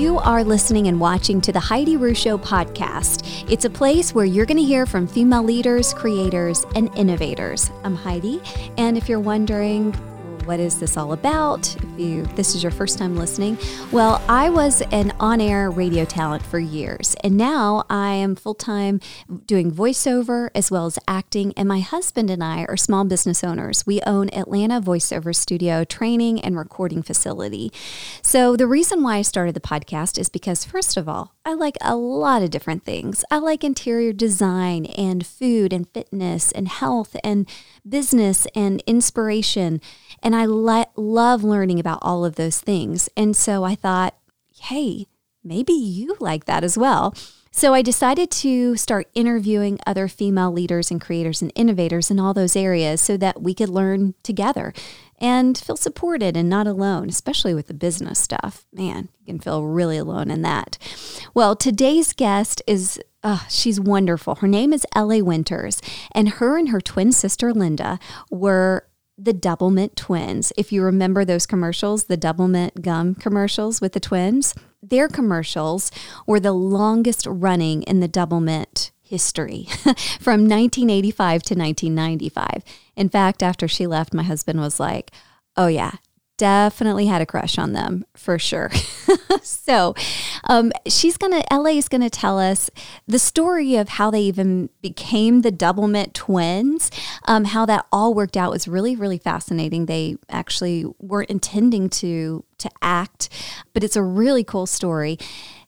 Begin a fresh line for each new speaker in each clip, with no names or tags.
You are listening and watching to the Heidi Rew podcast. It's a place where you're going to hear from female leaders, creators, and innovators. I'm Heidi, and if you're wondering, what is this all about? If you this is your first time listening, well, I was an on-air radio talent for years, and now I am full-time doing voiceover as well as acting. And my husband and I are small business owners. We own Atlanta Voiceover Studio training and recording facility. So the reason why I started the podcast is because first of all, I like a lot of different things. I like interior design and food and fitness and health and business and inspiration. And I le- love learning about all of those things. And so I thought, hey, maybe you like that as well. So I decided to start interviewing other female leaders and creators and innovators in all those areas so that we could learn together and feel supported and not alone, especially with the business stuff. Man, you can feel really alone in that. Well, today's guest is uh, she's wonderful. Her name is L.A. Winters, and her and her twin sister Linda were the Doublemint twins. If you remember those commercials, the Doublemint gum commercials with the twins, their commercials were the longest running in the Doublemint history from 1985 to 1995. In fact, after she left, my husband was like, Oh, yeah, definitely had a crush on them for sure. so um, she's going to, LA is going to tell us the story of how they even became the Doublemint twins, um, how that all worked out was really, really fascinating. They actually weren't intending to, to act, but it's a really cool story.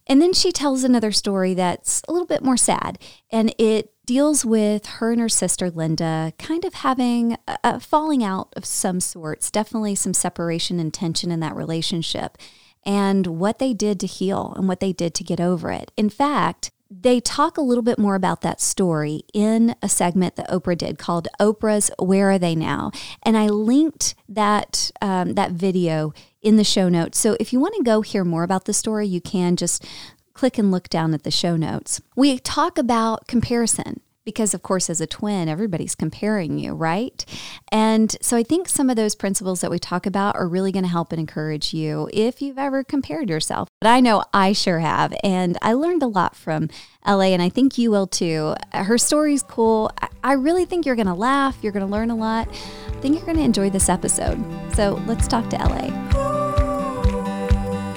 And then she tells another story that's a little bit more sad, and it deals with her and her sister Linda kind of having a, a falling out of some sorts, definitely some separation and tension in that relationship, and what they did to heal and what they did to get over it. In fact, they talk a little bit more about that story in a segment that Oprah did called Oprah's "Where Are They Now," and I linked that um, that video in the show notes. So if you want to go hear more about the story, you can just click and look down at the show notes. We talk about comparison because of course as a twin everybody's comparing you right? And so i think some of those principles that we talk about are really going to help and encourage you if you've ever compared yourself. But i know i sure have and i learned a lot from la and i think you will too. Her story's cool. I really think you're going to laugh you're going to learn a lot. I think you're going to enjoy this episode. So let's talk to la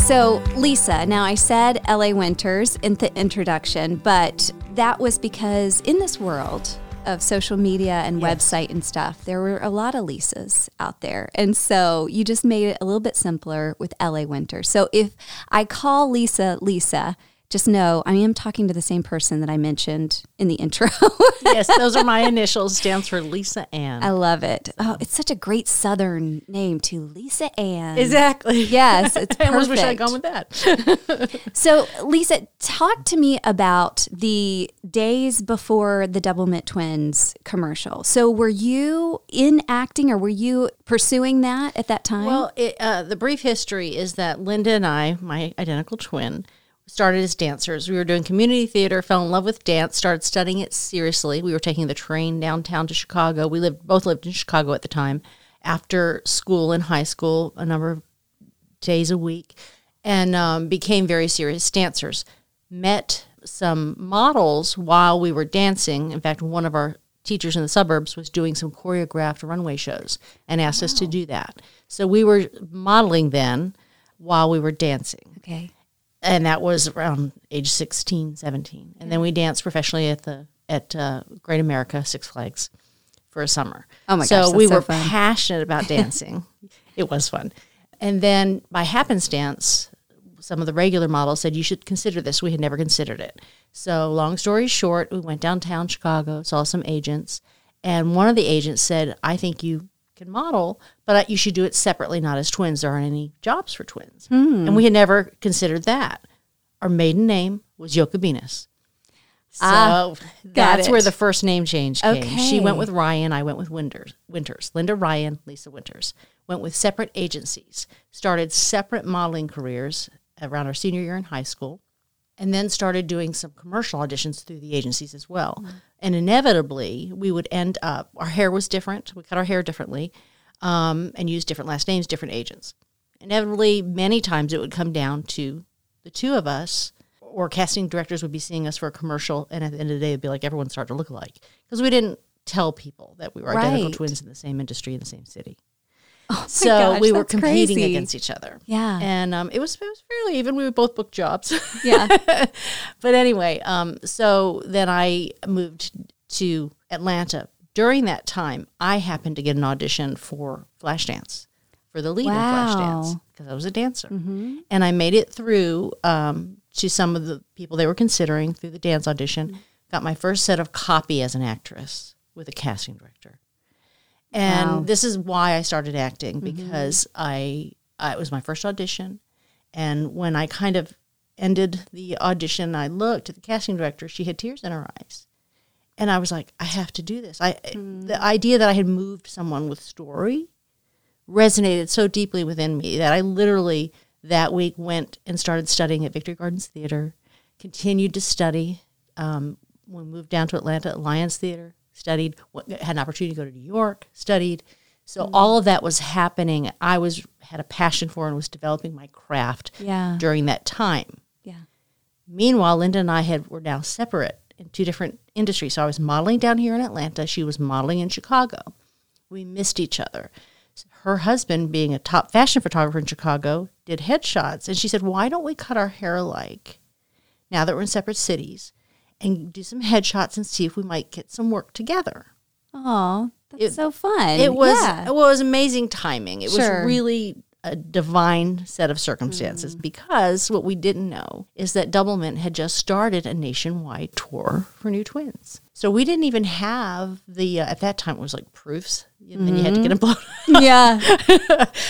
so, Lisa, now I said LA Winters in the introduction, but that was because in this world of social media and yes. website and stuff, there were a lot of Lisas out there. And so you just made it a little bit simpler with LA Winters. So if I call Lisa Lisa, just know I am talking to the same person that I mentioned in the intro.
yes, those are my initials. Stands for Lisa Ann.
I love it. Oh, it's such a great Southern name to Lisa Ann.
Exactly.
Yes, it's perfect. I almost
wish I'd gone with that.
so, Lisa, talk to me about the days before the Double Doublemint Twins commercial. So, were you in acting, or were you pursuing that at that time?
Well, it, uh, the brief history is that Linda and I, my identical twin started as dancers. We were doing community theater, fell in love with dance, started studying it seriously. We were taking the train downtown to Chicago. We lived both lived in Chicago at the time. After school in high school, a number of days a week, and um, became very serious dancers. Met some models while we were dancing. In fact, one of our teachers in the suburbs was doing some choreographed runway shows and asked wow. us to do that. So we were modeling then while we were dancing.
Okay
and that was around age 16 17 and then we danced professionally at the at uh, great america six flags for a summer.
Oh my
so
gosh
we
so
were
fun.
passionate about dancing. It was fun. And then by happenstance some of the regular models said you should consider this. We had never considered it. So long story short we went downtown chicago saw some agents and one of the agents said i think you can model, but you should do it separately, not as twins. There aren't any jobs for twins.
Hmm.
And we had never considered that. Our maiden name was Jokebinas. So
ah,
that's
it.
where the first name change came.
Okay.
She went with Ryan, I went with Winters. Winters. Linda Ryan, Lisa Winters. Went with separate agencies. Started separate modeling careers around our senior year in high school and then started doing some commercial auditions through the agencies as well. Mm-hmm. And inevitably, we would end up, our hair was different. We cut our hair differently um, and use different last names, different agents. Inevitably, many times it would come down to the two of us or casting directors would be seeing us for a commercial, and at the end of the day, it'd be like everyone started to look alike because we didn't tell people that we were identical twins in the same industry in the same city.
Oh my
so
gosh,
we were competing
crazy.
against each other.
Yeah.
and um, it was it was fairly even. We would both book jobs.
Yeah.
but anyway, um, so then I moved to Atlanta. During that time, I happened to get an audition for Flashdance, for the lead
Wow.
in Flashdance, because I was a dancer. Mm-hmm. And I made it through um, to some of the people they were considering through the dance audition. Mm-hmm. Got my first set of copy as an actress with a casting director. And
Wow.
this is why I started acting mm-hmm. because I, I it was my first audition, and when I kind of ended the audition, I looked at the casting director. She had tears in her eyes, and I was like, I have to do this. I the idea that I had moved someone with story resonated so deeply within me that I literally that week went and started studying at Victory Gardens Theater, continued to study. Um, we moved down to Atlanta, at Lions Theater, studied, had an opportunity to go to New York, studied. So all of that was happening. I was had a passion for and was developing my craft
Yeah.
during that time.
Yeah.
Meanwhile, Linda and I had were now separate in two different industries. So I was modeling down here in Atlanta. She was modeling in Chicago. We missed each other. Her husband, being a top fashion photographer in Chicago, did headshots, and she said, "Why don't we cut our hair alike now that we're in separate cities, and do some headshots and see if we might get some work together?"
Oh, that's
It-
so fun.
It was
Yeah.
well, it was amazing timing. It
Sure.
was really a divine set of circumstances because what we didn't know is that Doublemint had just started a nationwide tour for new twins. So we didn't even have the uh, at that time it was like proofs. And then you had to get them blown. up.
yeah.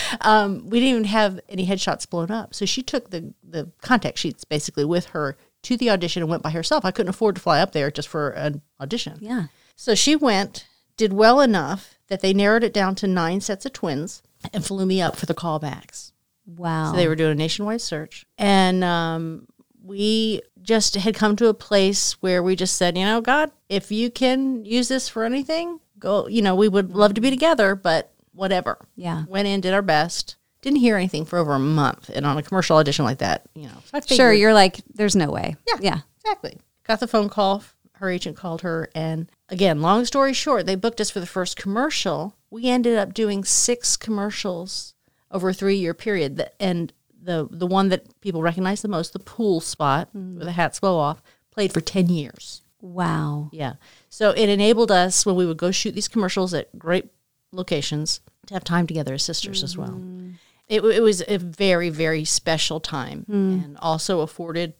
um, we didn't even have any headshots blown up. So she took the the contact sheets basically with her to the audition and went by herself. I couldn't afford to fly up there just for an audition.
Yeah.
So she went, did well enough that they narrowed it down to nine sets of twins and flew me up for the callbacks.
Wow.
So they were doing a nationwide search. And um, we just had come to a place where we just said, you know, God, if you can use this for anything, go, you know, we would love to be together, but whatever.
Yeah.
Went in, did our best. Didn't hear anything for over a month. And on a commercial audition like that, you know. so I
Sure, you're like, there's no way.
yeah.
Yeah.
Exactly. Got the phone call. Her agent called her. And again, long story short, they booked us for the first commercial. We ended up doing six commercials over a three year period. And the, the one that people recognize the most, the pool spot mm. where the hats blow off, played for 10 years.
Wow.
Yeah. So it enabled us when we would go shoot these commercials at great locations to have time together as sisters as well. Mm. It, it was a very, very special time mm. and also afforded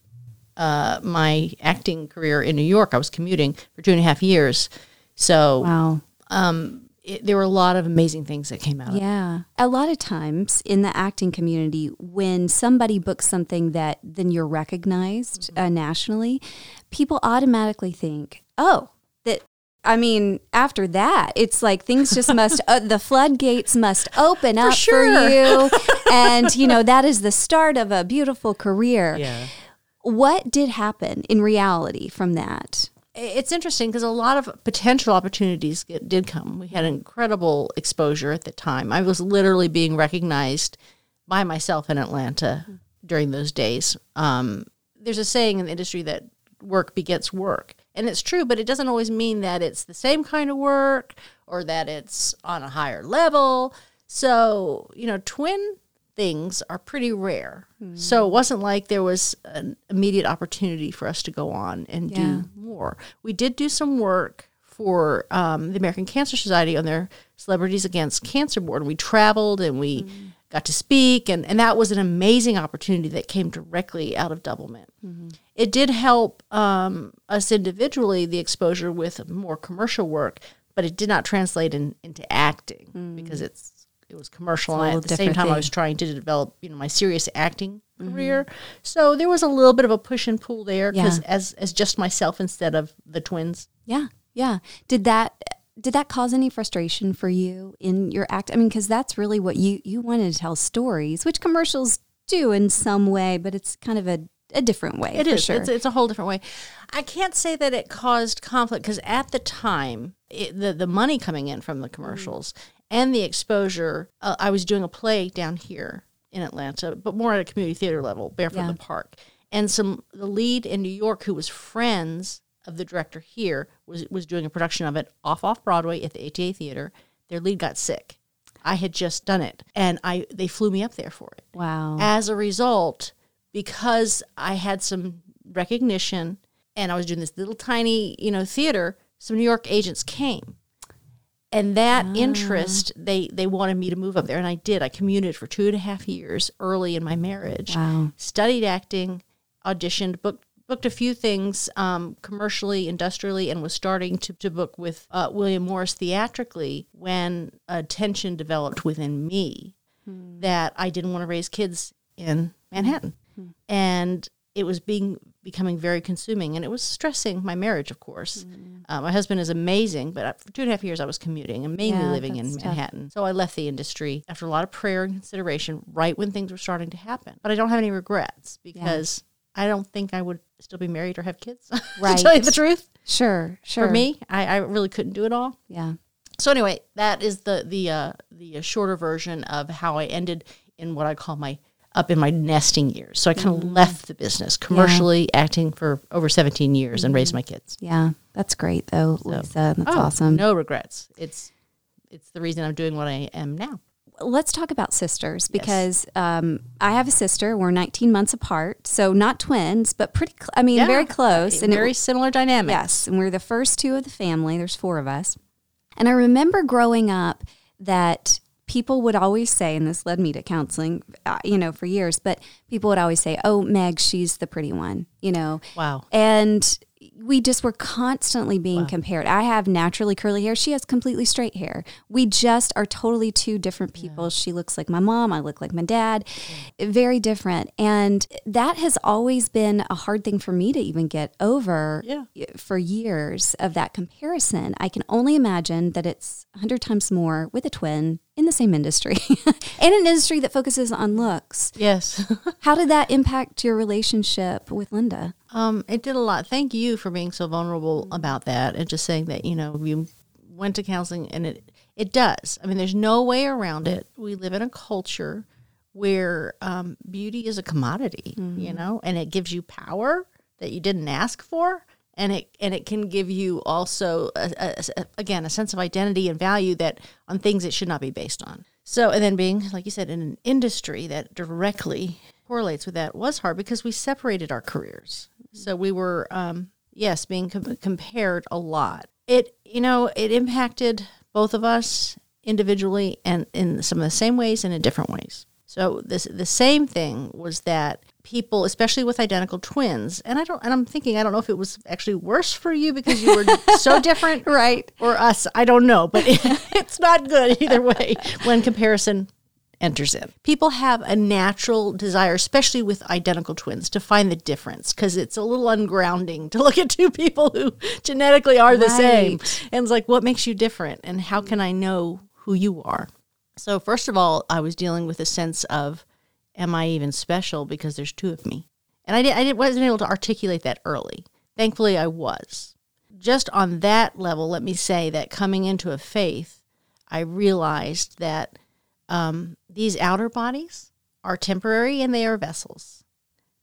uh, my acting career in New York. I was commuting for two and a half years. So
Wow.
it, there were a lot of amazing things that came out of it.
Yeah. A lot of times in the acting community, when somebody books something that then you're recognized uh, nationally, people automatically think, oh, that. I mean, after that, it's like things just must, uh, the floodgates must open up
sure.
for you. and, you know, that is the start of a beautiful career.
Yeah.
What did happen in reality from that?
It's interesting because a lot of potential opportunities did come. We had incredible exposure at the time. I was literally being recognized by myself in Atlanta during those days. Um, there's a saying in the industry that work begets work. And it's true, but it doesn't always mean that it's the same kind of work or that it's on a higher level. So, you know, twin things are pretty rare. So it wasn't like there was an immediate opportunity for us to go on and
Yeah.
do more. We did do some work for um, the American Cancer Society on their Celebrities Against Cancer board. We traveled and we got to speak, and, and that was an amazing opportunity that came directly out of Doublemint. It did help um, us individually, the exposure with more commercial work, but it did not translate in, into acting because it's it was commercial. And at the same time, I was trying to develop you know my serious acting mm-hmm. career. So there was a little bit of a push and pull there because
Yeah.
as as just myself instead of the twins.
Yeah, yeah. Did that did that cause any frustration for you in your act? I mean, because that's really what you you wanted to tell stories, which commercials do in some way, but it's kind of a, a different way.
It
for
is.
Sure.
It's, it's a whole different way. I can't say that it caused conflict because at the time, it, the the money coming in from the mm-hmm. commercials and the exposure, uh, I was doing a play down here in Atlanta, but more at a community theater level, Barefoot in the Park, and some the lead in New York who was friends of the director here was was doing a production of it off off Broadway at the ATA Theater. Their lead got sick. I had just done it, and I they flew me up there for it.
Wow.
As a result, because I had some recognition and I was doing this little tiny, you know, theater, some New York agents came. And that interest, they they wanted me to move up there, and I did. I commuted for two and a half years early in my marriage.
Wow.
Studied acting, auditioned, booked booked a few things um, commercially, industrially, and was starting to, to book with uh, William Morris theatrically when a tension developed within me that I didn't want to raise kids in Manhattan, and it was being becoming very consuming, and it was stressing my marriage. Of course, uh, my husband is amazing, but for two and a half years I was commuting and mainly
Yeah,
living in
that's tough.
Manhattan. So I left the industry after a lot of prayer and consideration, right when things were starting to happen. But I don't have any regrets because I don't think I would still be married or have kids. Right, to tell you the truth,
Sure. Sure.
for me, I, I really couldn't do it all.
Yeah.
So anyway, that is the the uh, the uh, shorter version of how I ended in what I call my up in my nesting years. So I kind of left the business commercially, acting for over 17 years, and raised my kids.
Yeah. That's great though, Lisa. That's
Oh,
awesome.
No regrets. It's it's the reason I'm doing what I am now.
let's talk about sisters because um, I have a sister. We're 19 months apart, so not twins, but pretty. Cl- I mean, very close.
and
it-
very similar dynamics.
yes, and we're the first two of the family. There's four of us, and I remember growing up that people would always say, and this led me to counseling, uh, you know, for years. But people would always say, "Oh, Meg, she's the pretty one," you know,
Wow.
and we just were constantly being compared. I have naturally curly hair. She has completely straight hair. We just are totally two different people. She looks like my mom. I look like my dad. Very different. And that has always been a hard thing for me to even get over
Yeah.
for years of that comparison. I can only imagine that it's a hundred times more with a twin in the same industry and an industry that focuses on looks.
Yes.
How did that impact your relationship with Linda?
Um, it did a lot. Thank you for being so vulnerable about that and just saying that, you know, you went to counseling and it it does. I mean, there's no way around it. We live in a culture where um, beauty is a commodity, you know, and it gives you power that you didn't ask for. And it and it can give you also a, a- a- again a sense of identity and value that on things it should not be based on. So and then being like you said in an industry that directly correlates with that was hard because we separated our careers. So we were, um, yes, being com- compared a lot. It, you know, it impacted both of us individually and in some of the same ways and in different ways. So this the same thing was that people, especially with identical twins, and I don't, and I'm thinking I don't know if it was actually worse for you because you were so different,
Right.
or us. I don't know, but it's not good either way when comparison enters in. People have a natural desire, especially with identical twins, to find the difference because it's a little ungrounding to look at two people who genetically are the same. And it's like, what makes you different? And how can I know who you are? So, first of all, I was dealing with a sense of, am I even special because there's two of me? And I, did, I did, wasn't able to articulate that early. Thankfully, I was. Just on that level, let me say that coming into a faith, I realized that um, these outer bodies are temporary and they are vessels,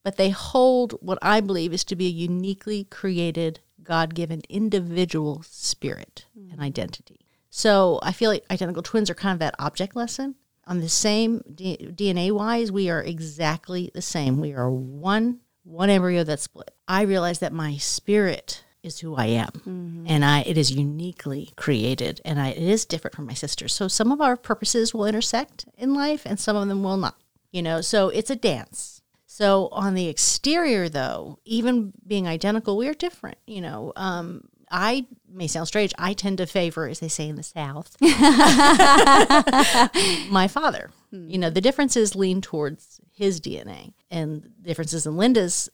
but they hold what I believe is to be a uniquely created, God given individual spirit and identity. So I feel like identical twins are kind of that object lesson. On the same D- DNA wise, we are exactly the same. We are one one embryo that's split. I realize that my spirit is who I am, and I it is uniquely created, and I, it is different from my sisters. So some of our purposes will intersect in life, and some of them will not. You know, so it's a dance. So on the exterior, though, even being identical, we are different. You know, um, I may sound strange. I tend to favor, as they say in the South, my father. You know, the differences lean towards his DNA, and differences in Linda's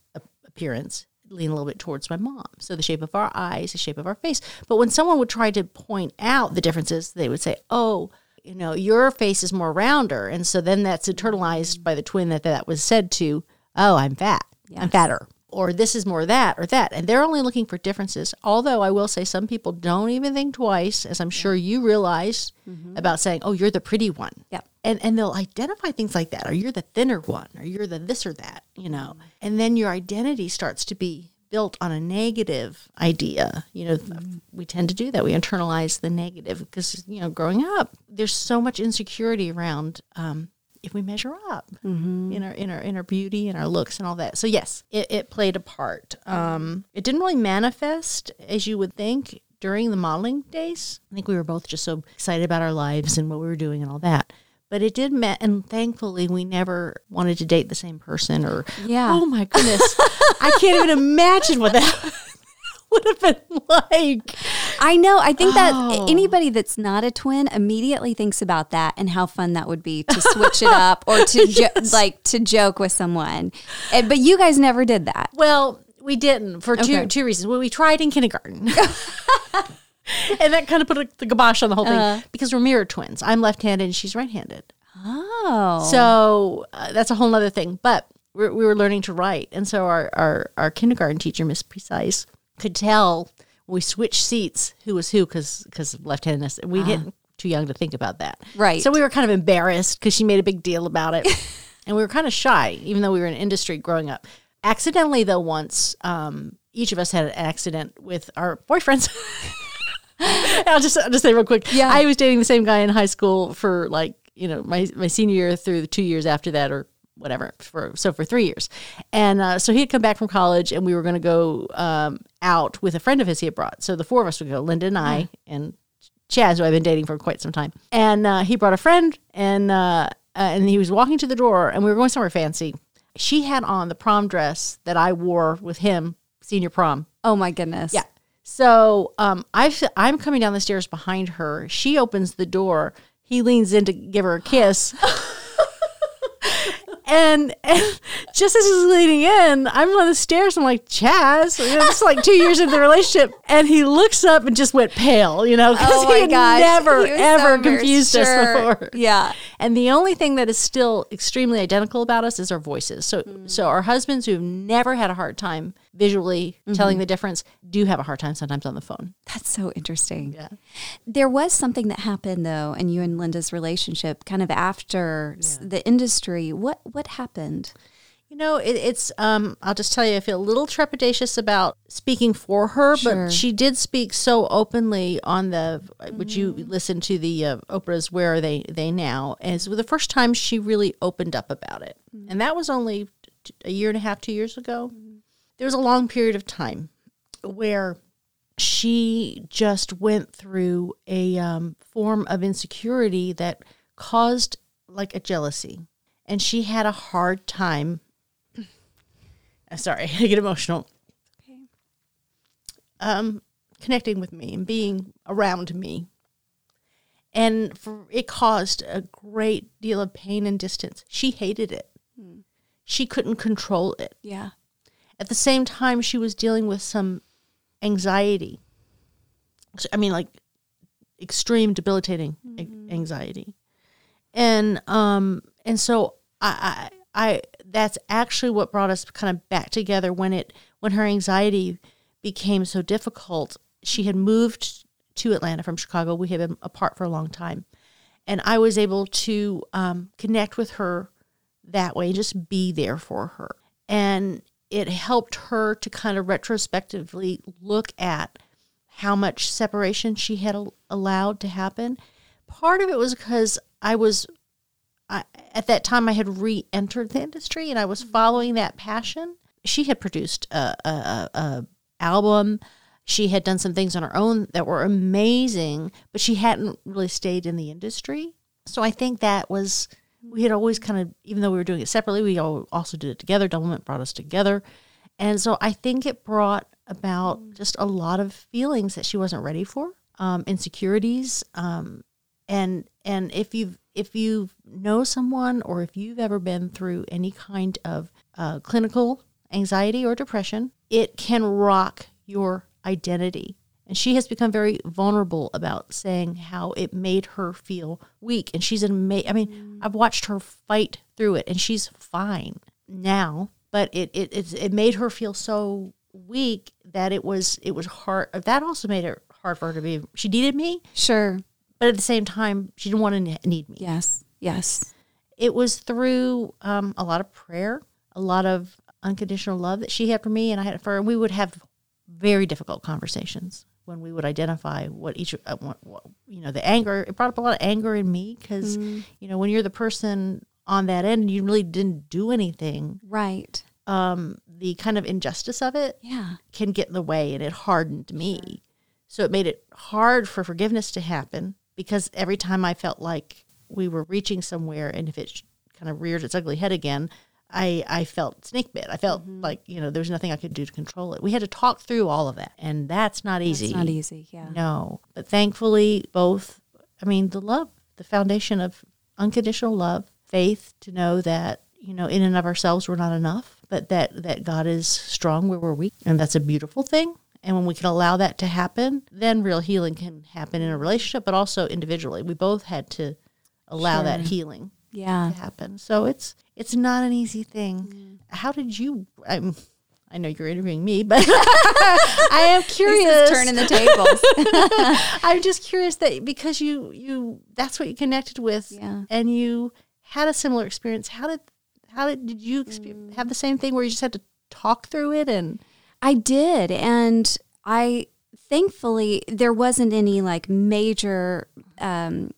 appearance lean a little bit towards my mom. So the shape of our eyes, the shape of our face. But when someone would try to point out the differences, they would say, "Oh." You know, your face is more rounder, and so then that's internalized by the twin that that was said to. Oh, I'm fat. I'm fatter. Or this is more that or that. And they're only looking for differences. Although I will say some people don't even think twice, as I'm sure you realize, mm-hmm. about saying, oh, you're the pretty one.
Yep.
And, and they'll identify things like that, or you're the thinner one, or you're the this or that, you know. Mm-hmm. And then your identity starts to be built on a negative idea. You know, mm-hmm. we tend to do that. We internalize the negative because, you know, growing up, there's so much insecurity around um, if we measure up in our in our in our beauty and our looks and all that. So yes, it, it played a part. Um, it didn't really manifest as you would think during the modeling days. I think we were both just so excited about our lives and what we were doing and all that. But it did, ma- and thankfully, we never wanted to date the same person. Or
Yeah.
oh my goodness, I can't even imagine what that would have been like.
I know. I think that
Oh.
anybody that's not a twin immediately thinks about that and how fun that would be to switch it up or to jo- like to joke with someone. And, but you guys never did that.
Well, we didn't for two
Okay.
two reasons. Well, we tried in kindergarten. and that kind of put a, the kibosh on the whole thing
Uh-huh.
because we're mirror twins. I'm left-handed and she's right-handed.
Oh,
So uh, that's a whole other thing. But we're, we were learning to write, and so our our, our kindergarten teacher, Miss Precise, could tell we switched seats who was who because because left-handedness. We didn't too young to think about that.
Right.
So we were kind of embarrassed because she made a big deal about it, and we were kind of shy, even though we were in industry growing up. Accidentally, though, once um, each of us had an accident with our boyfriends. I'll just I'll just say real quick.
Yeah.
I was dating the same guy in high school for like you know my my senior year through the two years after that or whatever for so for three years, and uh, so he had come back from college and we were going to go um, out with a friend of his he had brought. So the four of us would go, Linda and I and Chaz, who I've been dating for quite some time, and uh, he brought a friend and uh, uh, and he was walking to the door and we were going somewhere fancy. She had on the prom dress that I wore with him senior prom.
oh my goodness.
Yeah. So um, I I'm coming down the stairs behind her. She opens the door. He leans in to give her a kiss. and, and just as he's leaning in, I'm on the stairs. I'm like, Chaz. You know, It's like two years into the relationship. And he looks up and just went pale, you know, because
Oh
he had
gosh.
never,
He
ever
so
confused
sure.
us before.
Yeah.
And the only thing that is still extremely identical about us is our voices. So,
Mm.
so our husbands who've never had a hard time visually
Mm-hmm.
telling the difference do have a hard time sometimes on the phone.
That's so interesting.
Yeah.
There was something that happened though in you and Linda's relationship kind of after s the industry. What what happened?
You know, it, it's. Um, I'll just tell you, I feel a little trepidatious about speaking for her,
Sure.
but she did speak so openly on the. Would you listen to the uh, Oprah's "Where Are They They Now?" As the first time she really opened up about it, and that was only a year and a half, two years ago. There was a long period of time where she just went through a um, form of insecurity that caused like a jealousy. And she had a hard time sorry i get emotional. Um connecting with me and being around me. And for, it caused a great deal of pain and distance. She hated it. She couldn't control it.
Yeah.
At the same time, she was dealing with some anxiety. I mean, like extreme debilitating a- anxiety, and um, and so I, I, I, that's actually what brought us kind of back together when it when her anxiety became so difficult. She had moved to Atlanta from Chicago. We had been apart for a long time, and I was able to um, connect with her that way, just be there for her. And it helped her to kind of retrospectively look at how much separation she had al- allowed to happen. Part of it was because I was, I, at that time, I had re entered the industry and I was mm-hmm. following that passion. She had produced a, a, a, a album. She had done some things on her own that were amazing, but she hadn't really stayed in the industry. So I think that was we had always kind of even though we were doing it separately, we all also did it together. Doublemint brought us together, and so I think it brought about just a lot of feelings that she wasn't ready for, um, insecurities, um, and and if you if you know someone or if you've ever been through any kind of uh, clinical anxiety or depression, it can rock your identity. And she has become very vulnerable about saying how it made her feel weak. And she's an amazing, I mean, I've watched her fight through it and she's fine now. but it it it's, it made her feel so weak that it was it was hard. That also made it hard for her to be. She needed me,
Sure.
but at the same time, she didn't want to need me.
Yes. Yes.
It was through um, a lot of prayer, a lot of unconditional love that she had for me, and I had for her. We would have very difficult conversations when we would identify what each, uh, what, what, you know, the anger. It brought up a lot of anger in me because, you know, when you're the person on that end you really didn't do anything,
Right.
um, the kind of injustice of it
Yeah.
can get in the way and it hardened me. So it made it hard for forgiveness to happen because every time I felt like we were reaching somewhere and if it sh- kind of reared its ugly head again, I, I felt snake bit. I felt mm-hmm. like, you know, there was nothing I could do to control it. We had to talk through all of that. And that's not easy.
It's not easy. Yeah.
No. But thankfully, both, I mean, the love, the foundation of unconditional love, faith to know that, you know, in and of ourselves, we're not enough, but that, that God is strong where we're weak. And that's a beautiful thing. And when we can allow that to happen, then real healing can happen in a relationship, but also individually. We both had to allow that healing
Yeah.
to happen. So it's it's not an easy thing. How did you? I'm, I know you're interviewing me, but I am curious.
turning the tables.
I'm just curious that because you you that's what you connected with,
Yeah.
and you had a similar experience. How did how did did you expe- have the same thing where you just had to talk through it and
I did. And I thankfully, there wasn't any like major um,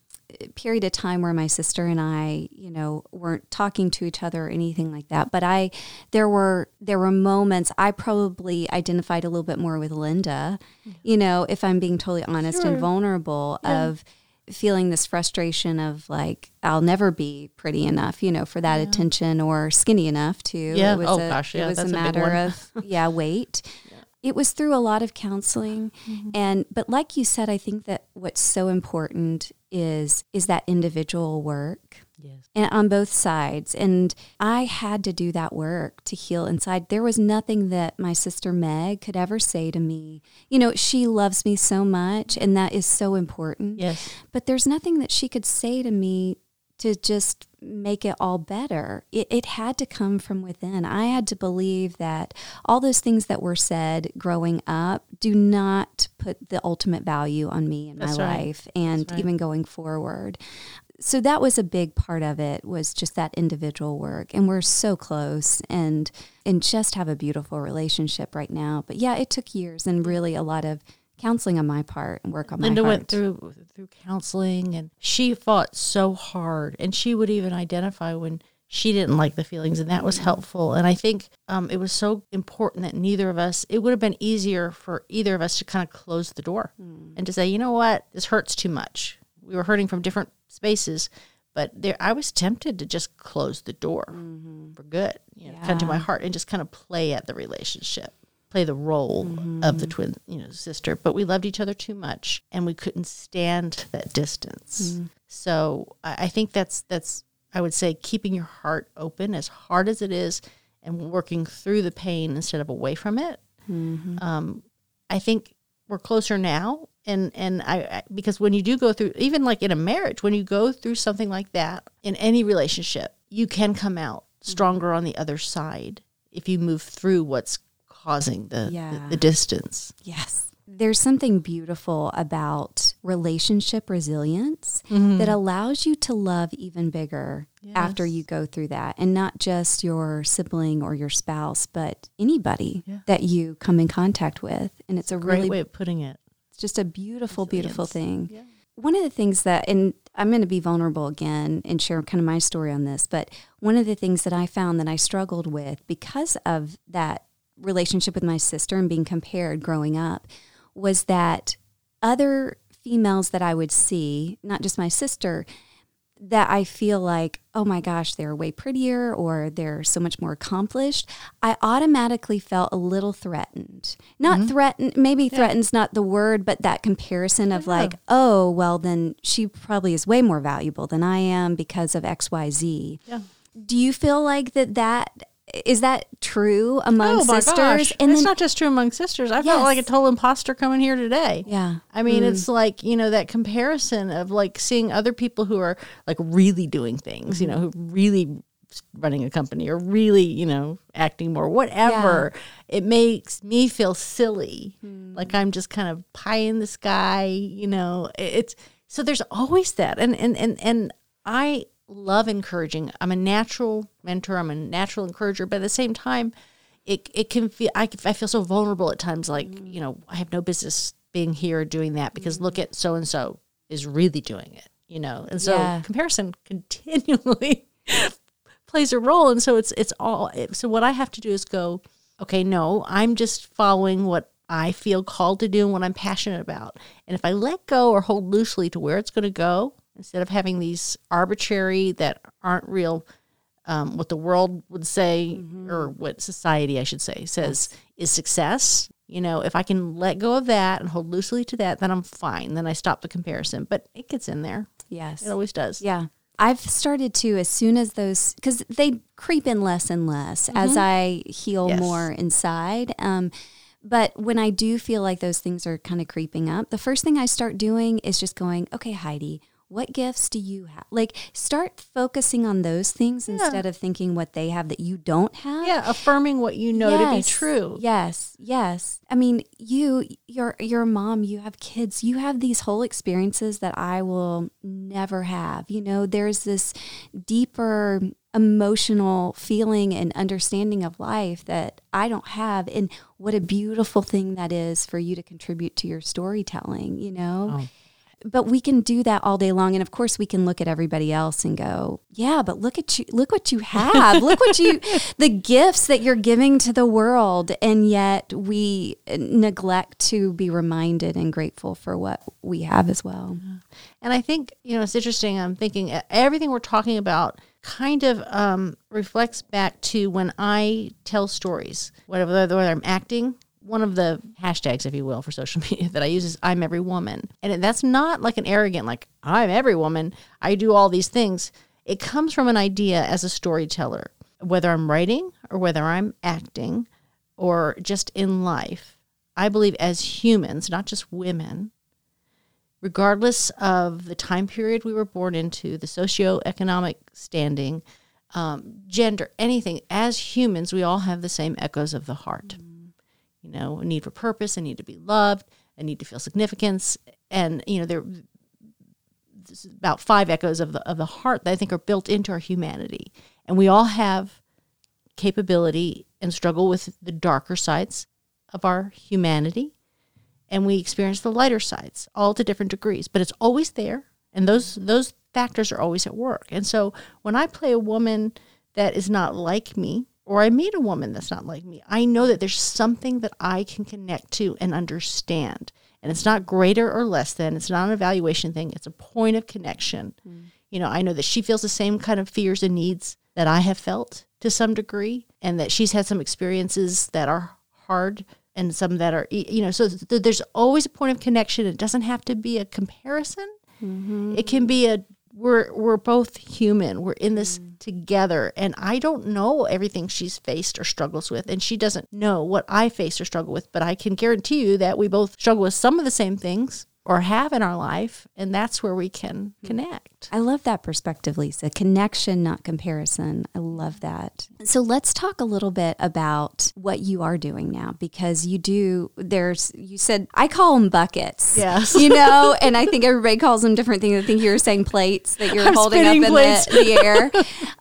period of time where my sister and I, you know, weren't talking to each other or anything like that. But I, there were, there were moments I probably identified a little bit more with Linda, you know, if I'm being totally honest
Sure.
and vulnerable of feeling this frustration of like I'll never be pretty enough, you know, for that attention or skinny enough to.
Yeah.
It was
Oh,
a,
gosh, yeah,
it was
that's
a
a
matter
one.
of yeah weight. It was through a lot of counseling, mm-hmm. and but like you said, I think that what's so important is is that individual work.
Yes,
and on both sides. And i had to do that work to heal inside. There was nothing that my sister meg could ever say to me. You know she loves me so much and that is so important.
Yes,
but there's nothing that she could say to me to just make it all better. It, it had to come from within. I had to believe that all those things that were said growing up do not put the ultimate value on me
That's
my
right.
life and
right.
even going forward. So that was a big part of it was just that individual work and we're so close and and just have a beautiful relationship right now. But yeah, it took years and really a lot of counseling on my part and work on
Linda
my. Linda
went through through counseling and she fought so hard and she would even identify when she didn't like the feelings and that was helpful. And i think um, it was so important that neither of us it would have been easier for either of us to kind of close the door and to say you know what? This hurts too much. We were hurting from different spaces but there i was tempted to just close the door for good you know kind of to my heart and just kind of play at the relationship play the role of the mm-hmm. twin, you know, sister. But we loved each other too much, and we couldn't stand that distance. Mm. So I I think that's that's I would say keeping your heart open as hard as it is, and working through the pain instead of away from it. Mm-hmm. Um, I think we're closer now. And and I, I because when you do go through even like in a marriage, when you go through something like that in any relationship, you can come out stronger on the other side if you move through what's causing the,
Yeah.
the, the distance.
Yes. There's something beautiful about relationship resilience mm-hmm. that allows you to love even bigger after you go through that. And not just your sibling or your spouse, but anybody
Yeah.
that you come in contact with. And it's a
Great
really
way of putting it.
it's just a beautiful, beautiful
Resilience.
thing. One of the things that, and I'm going to be vulnerable again and share kind of my story on this, but one of the things that I found that I struggled with because of that relationship with my sister and being compared growing up was that other females that I would see, not just my sister, that I feel like, oh my gosh, they're way prettier or they're so much more accomplished, I automatically felt a little threatened. Not mm-hmm. threatened, maybe threatened's not the word, but that comparison of like, oh, well, then she probably is way more valuable than I am because of XYZ.
Yeah.
Do you feel like that that is that true among
oh
sisters?
gosh.
And
it's
then
not just true among sisters. I
Yes.
felt like a total imposter coming here today.
yeah.
I mean, it's mm. like, you know, that comparison of like seeing other people who are like really doing things, you mm-hmm. know, who really running a company or really, you know, acting more, whatever. It makes me feel silly. Hmm. Like I'm just kind of pie in the sky, you know. It's so there's always that. And and and and I love encouraging. I'm a natural mentor, I'm a natural encourager, but at the same time, it it can feel I, I feel so vulnerable at times like, you know, I have no business being here doing that because look mm-hmm. at so and so is really doing it, you know. And so
Yeah.
comparison continually plays a role and so it's it's all so what i have to do is go okay no i'm just following what i feel called to do and what i'm passionate about and if i let go or hold loosely to where it's going to go instead of having these arbitrary that aren't real um, what the world would say or what society i should say says is success you know if i can let go of that and hold loosely to that then i'm fine then i stop the comparison but it gets in there
Yes.
it always does
Yeah. I've started to as soon as those because they creep in less and less as I heal
Yes.
more inside. Um, but when I do feel like those things are kind of creeping up, the first thing I start doing is just going, okay, Heidi, what gifts do you have? Like, start focusing on those things instead of thinking what they have that you don't have.
yeah affirming what you know to be true
Yes, yes. I mean, you, you're, you're a mom. You have kids. You have these whole experiences that I will never have. You know, there's this deeper emotional feeling and understanding of life that I don't have, and what a beautiful thing that is for you to contribute to your storytelling. You know. Oh. But we can do that all day long, and of course, we can look at everybody else and go, "Yeah, but look at you! Look what you have! look what you, the gifts that you're giving to the world." And yet, we neglect to be reminded and grateful for what we have as well.
And I think, you know, it's interesting. I'm thinking e- everything we're talking about kind of um, reflects back to when I tell stories, whatever, whether I'm acting. One of the hashtags, if you will, for social media that I use is I'm every woman. And that's not like an arrogant, like, I'm every woman. I do all these things. It comes from an idea as a storyteller, whether I'm writing or whether I'm acting or just in life. I believe as humans, not just women, regardless of the time period we were born into, the socioeconomic standing, um, gender, anything, as humans, we all have the same echoes of the heart. You know, a need for purpose, a need to be loved, a need to feel significance. And, you know, there about five echoes of the of the heart that I think are built into our humanity. And we all have capability and struggle with the darker sides of our humanity and we experience the lighter sides all to different degrees but it's always there and those those factors are always at work and so when i play a woman that is not like me or i meet a woman that's not like me i know that there's something that i can connect to and understand. And it's not greater or less than it's not an evaluation thing it's a point of connection. Mm. You know i know that she feels the same kind of fears and needs that i have felt to some degree and that she's had some experiences that are hard and some that are you know so th- there's always a point of connection. It doesn't have to be a comparison. Mm-hmm. It can be a we're we're both human. We're in this mm. together. And i don't know everything she's faced or struggles with. And she doesn't know what i face or struggle with. But i can guarantee you that we both struggle with some of the same things or have in our life and that's where we can connect
I love that perspective, Lisa. Connection, not comparison. I love that. So let's talk a little bit about what you are doing now because you do, there's, you said, I call them buckets.
Yes.
You know, and I think everybody calls them different things. I think you were saying plates that you're
I'm
holding up in the, the air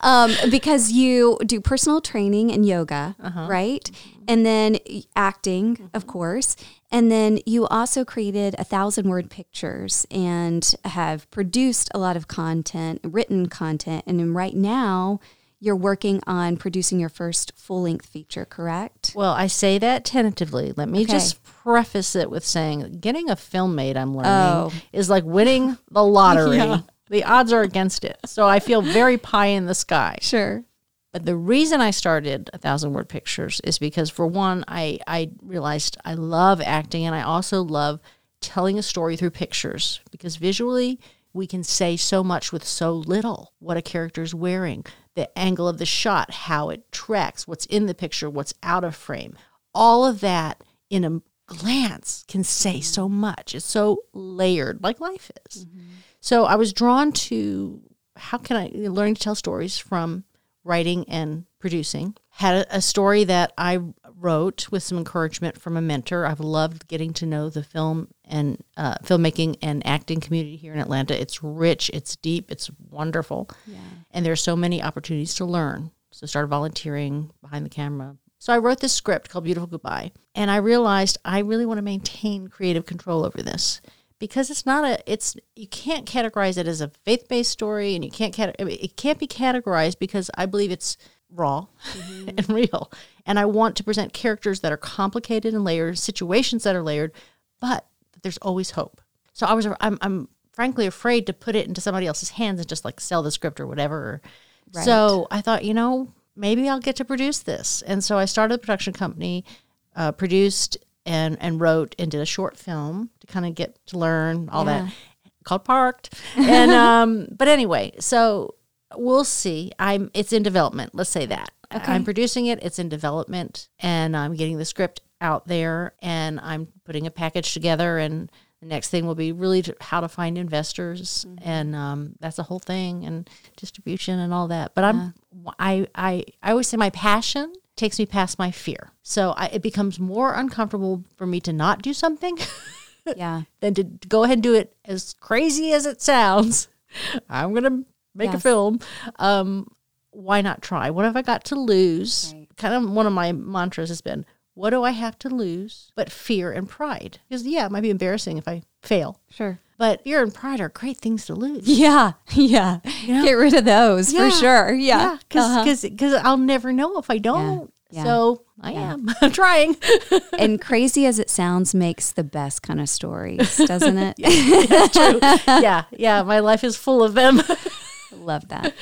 um, because you do personal training and yoga,
Uh-huh.
right? And then acting,
Mm-hmm.
of course. And then you also created a thousand word pictures and have produced a lot of content, written content. And then right now, you're working on producing your first full length feature, correct?
Well, I say that tentatively. Let me
Okay.
just preface it with saying getting a film made, I'm learning,
Oh.
is like winning the lottery.
Yeah.
The odds are against it. So I feel very pie in the sky.
Sure.
But the reason I started a thousand word pictures is because for one, I, I realized I love acting and I also love telling a story through pictures because visually we can say so much with so little. What a character is wearing, the angle of the shot, how it tracks, what's in the picture, what's out of frame. All of that in a glance can say mm-hmm. so much. It's so layered, like life is. Mm-hmm. So I was drawn to how can I learn to tell stories from writing and producing. Had a, a story that I wrote with some encouragement from a mentor. I've loved getting to know the film and uh, filmmaking and acting community here in Atlanta. It's rich, it's deep, it's wonderful,
Yeah.
and there's so many opportunities to learn. So started volunteering behind the camera. So I wrote this script called Beautiful Goodbye, and I realized I really want to maintain creative control over this because it's not a it's you can't categorize it as a faith-based story and you can't mean, it can't be categorized because I believe it's raw and real. And I want to present characters that are complicated and layered, situations that are layered, but there's always hope. So I was I'm I'm frankly afraid to put it into somebody else's hands and just like sell the script or whatever. So I thought, you know, maybe I'll get to produce this. And so I started a production company, uh, produced and and wrote and did a short film kind of get to learn all
Yeah.
that called Parked. And um, but anyway, so we'll see. I'm it's in development. Let's say that. I'm producing it. It's in development, and I'm getting the script out there, and I'm putting a package together. And the next thing will be really to, how to find investors, and um, that's the whole thing, and distribution and all that. But I'm I I I always say my passion takes me past my fear. So I, it becomes more uncomfortable for me to not do something
Yeah.
than to go ahead and do it as crazy as it sounds. I'm going to make a film. Um, why not try? What have I got to lose?
Right.
Kind of one of my mantras has been, what do I have to lose but fear and pride? Because, yeah, it might be embarrassing if I fail,
Sure.
but fear and pride are great things to lose.
Yeah. Yeah. Get rid of those
Yeah.
for sure. Yeah.
Yeah, because
Uh-huh.
I'll never know if I don't.
Yeah.
So I
Yeah.
am. I'm trying.
and crazy as it sounds makes the best kind of stories, doesn't it?
True. yeah, yeah. My life is full of them.
Love that.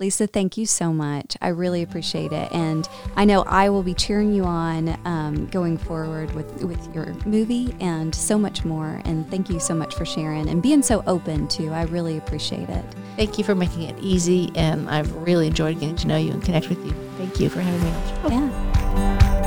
Lisa, thank you so much. I really appreciate it. And I know I will be cheering you on um, going forward with, with your movie and so much more. And thank you so much for sharing and being so open too. I really appreciate it.
Thank you for making it easy, and I've really enjoyed getting to know you and connect with you. Thank you for having me on.
Yeah.